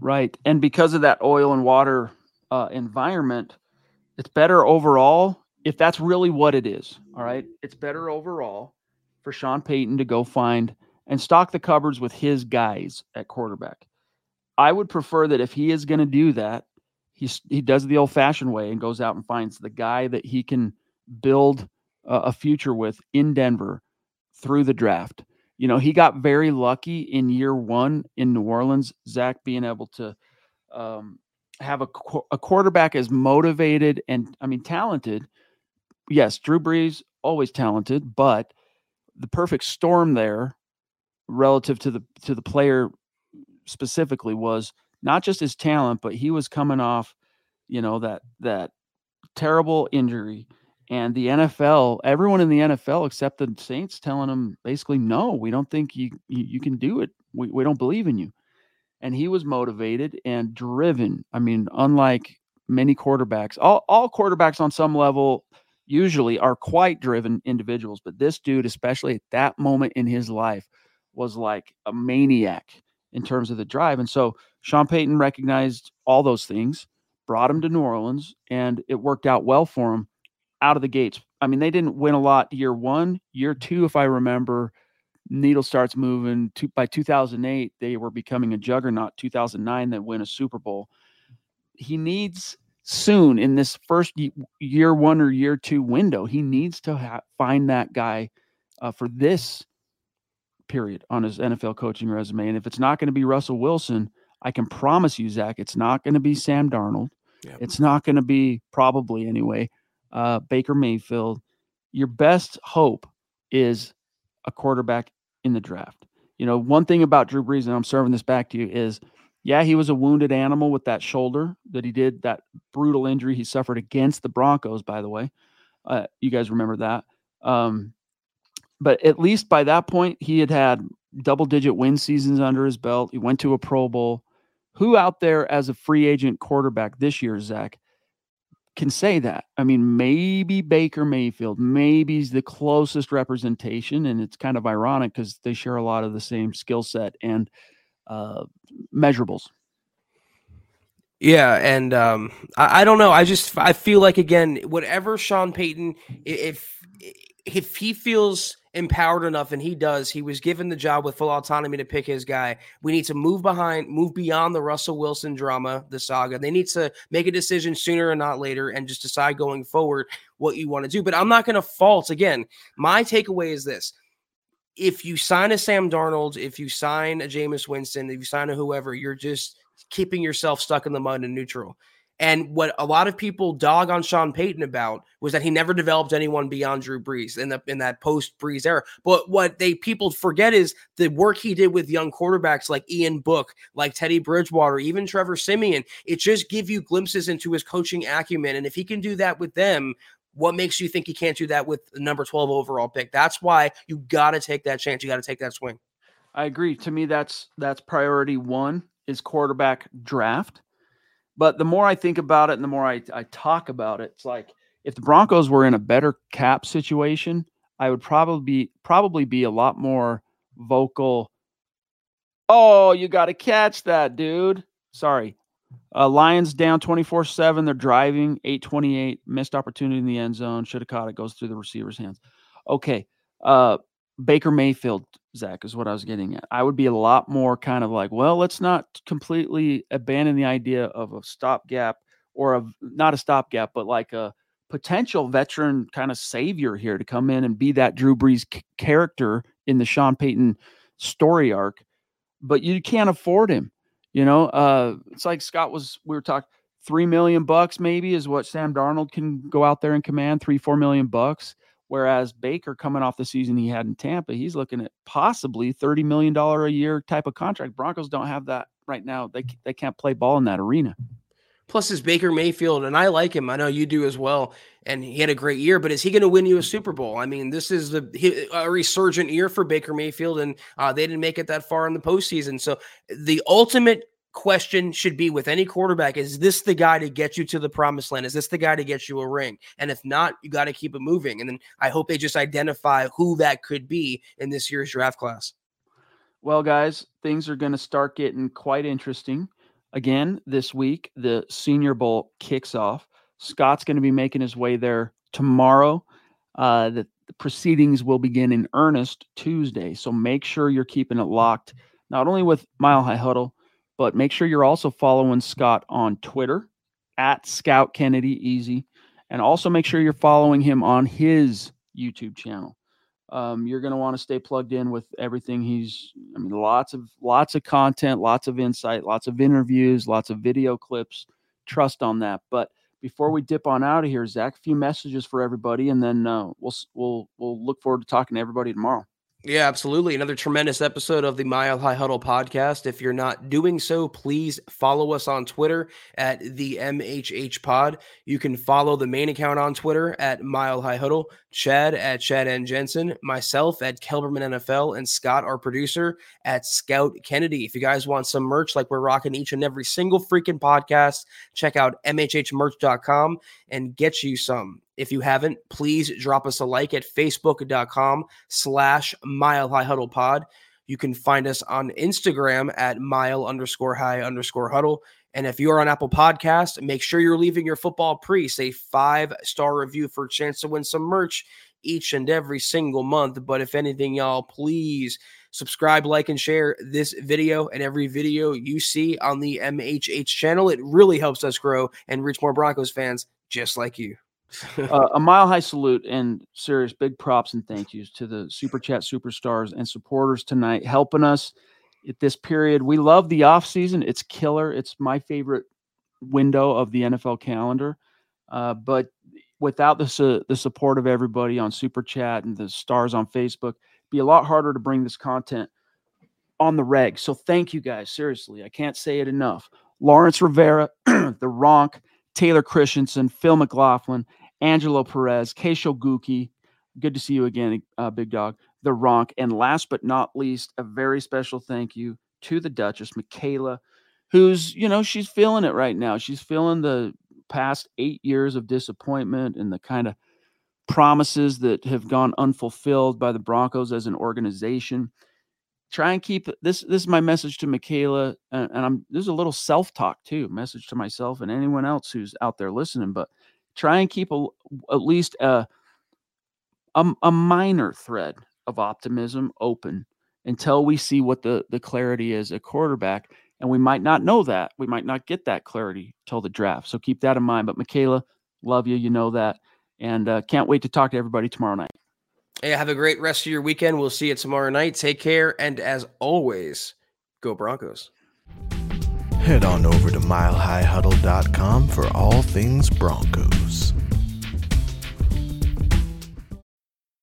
Speaker 2: Right, and because of that oil and water uh, environment, it's better overall if that's really what it is. All right, it's better overall for Sean Payton to go find and stock the cupboards with his guys at quarterback. I would prefer that if he is going to do that, he he does the old fashioned way and goes out and finds the guy that he can build a, a future with in Denver through the draft. You know, he got very lucky in year one in New Orleans, Zach being able to um, have a, a quarterback as motivated and, I mean, talented. Yes, Drew Brees, always talented, but the perfect storm there relative to the to the player specifically was not just his talent, but he was coming off, you know, that that terrible injury. And the NFL, everyone in the NFL except the Saints telling him basically, no, we don't think you you, you can do it. We, we don't believe in you. And he was motivated and driven. I mean, unlike many quarterbacks, all, all quarterbacks on some level usually are quite driven individuals. But this dude, especially at that moment in his life, was like a maniac in terms of the drive. And so Sean Payton recognized all those things, brought him to New Orleans, and it worked out well for him out of the gates. I mean, they didn't win a lot year one, year two, if I remember. Needle starts moving. To, by 2008, they were becoming a juggernaut. 2009, they win a Super Bowl. He needs soon in this first year one or year two window, he needs to ha- find that guy uh, for this period on his NFL coaching resume. And if it's not going to be Russell Wilson, I can promise you, Zach, it's not going to be Sam Darnold. Yep. It's not going to be probably anyway uh, Baker Mayfield. Your best hope is a quarterback in the draft. You know, one thing about Drew Brees, and I'm serving this back to you, is yeah, he was a wounded animal with that shoulder that he did, that brutal injury he suffered against the Broncos, by the way. Uh, you guys remember that. Um, but at least by that point, he had had double digit win seasons under his belt. He went to a Pro Bowl. Who out there as a free agent quarterback this year, Zach, can say that? I mean, maybe Baker Mayfield, maybe he's the closest representation. And it's kind of ironic because they share a lot of the same skill set and uh, measurables.
Speaker 3: Yeah, and um, I, I, don't know. I just I feel like again, whatever Sean Payton, if if he feels empowered enough, and he does, he was given the job with full autonomy to pick his guy. We need to move behind, move beyond the Russell Wilson drama, the saga. They need to make a decision sooner and not later, and just decide going forward what you want to do. But I'm not going to fault again. My takeaway is this if you sign a Sam Darnold, if you sign a Jameis Winston, if you sign a whoever, you're just keeping yourself stuck in the mud and neutral. And what a lot of people dog on Sean Payton about was that he never developed anyone beyond Drew Brees in the in that post Brees era. But what they people forget is the work he did with young quarterbacks like Ian Book, like Teddy Bridgewater, even Trevor Siemian. It just give you glimpses into his coaching acumen. And if he can do that with them, what makes you think he can't do that with the number 12 overall pick? That's why you got to take that chance. You got to take that swing.
Speaker 2: I agree. To me, that's that's priority one is quarterback draft. But the more I think about it and the more I, I talk about it, it's like if the Broncos were in a better cap situation, I would probably be probably be a lot more vocal. Oh, you got to catch that, dude. Sorry. Uh, Lions down 24 7. They're driving 828. Missed opportunity in the end zone. Should have caught it. Goes through the receiver's hands. Okay. Uh, Baker Mayfield, Zach, is what I was getting at. I would be a lot more kind of like, well, let's not completely abandon the idea of a stopgap or of not a stopgap, but like a potential veteran kind of savior here to come in and be that Drew Brees c- character in the Sean Payton story arc. But you can't afford him. You know, uh, it's like Scott was, we were talking three million bucks maybe is what Sam Darnold can go out there and command three, four million bucks. Whereas Baker, coming off the season he had in Tampa, he's looking at possibly thirty million dollar a year type of contract. Broncos don't have that right now. They they can't play ball in that arena.
Speaker 3: Plus, is Baker Mayfield, and I like him. I know you do as well. And he had a great year, but is he going to win you a Super Bowl? I mean, this is the a resurgent year for Baker Mayfield, and uh, they didn't make it that far in the postseason. So the ultimate question should be with any quarterback is this the guy to get you to the promised land? Is this the guy to get you a ring? And if not, you got to keep it moving. And then I hope they just identify who that could be in this year's draft class.
Speaker 2: Well, guys, things are going to start getting quite interesting. Again, this week, the Senior Bowl kicks off. Scott's going to be making his way there tomorrow. Uh, the, the proceedings will begin in earnest Tuesday. So make sure you're keeping it locked, not only with Mile High Huddle, but make sure you're also following Scott on Twitter at Scout Kennedy Easy. And also make sure you're following him on his YouTube channel. Um, you're going to want to stay plugged in with everything he's i mean lots of lots of content lots of insight lots of interviews lots of video clips trust on that but before we dip on out of here zach a few messages for everybody and then uh, we'll we'll we'll look forward to talking to everybody tomorrow
Speaker 3: yeah, absolutely. Another tremendous episode of the Mile High Huddle podcast. If you're not doing so, please follow us on Twitter at the MHH Pod. You can follow the main account on Twitter at Mile High Huddle, Chad at Chad N. Jensen, myself at Kelberman NFL, and Scott, our producer, at Scout Kennedy. If you guys want some merch like we're rocking each and every single freaking podcast, check out MHHmerch.com and get you some. If you haven't, please drop us a like at facebook.com slash mile high huddle pod. You can find us on Instagram at mile underscore high underscore huddle. And if you're on Apple Podcast, make sure you're leaving your football priest a five star review for a chance to win some merch each and every single month. But if anything, y'all, please subscribe, like, and share this video and every video you see on the MHH channel. It really helps us grow and reach more Broncos fans just like you
Speaker 2: uh, (laughs) a mile high salute and serious big props and thank yous to the super chat superstars and supporters tonight helping us at this period. We love the off season. It's killer. It's my favorite window of the nfl calendar. Uh, but without the, su- the support of everybody on super chat and the stars on facebook be a lot harder to bring this content on the reg. So thank you guys seriously. I can't say it enough. Lawrence rivera (clears throat) the ronk taylor christensen phil mclaughlin Angelo Perez, Keisho Guki, good to see you again, uh, Big Dog. The Ronk. And last but not least, a very special thank you to the Duchess, Michaela, who's, you know, she's feeling it right now. She's feeling the past eight years of disappointment and the kind of promises that have gone unfulfilled by the Broncos as an organization. Try and keep this. This is my message to Michaela, and, and I'm there's a little self talk too. Message to myself and anyone else who's out there listening. But try and keep a, at least a, a a minor thread of optimism open until we see what the the clarity is at quarterback. And we might not know that. We might not get that clarity till the draft. So keep that in mind. But Michaela, love you. You know that. And uh, can't wait to talk to everybody tomorrow night.
Speaker 3: Hey, have a great rest of your weekend. We'll see you tomorrow night. Take care. And as always, go Broncos.
Speaker 5: Head on over to milehighhuddle.com for all things Broncos.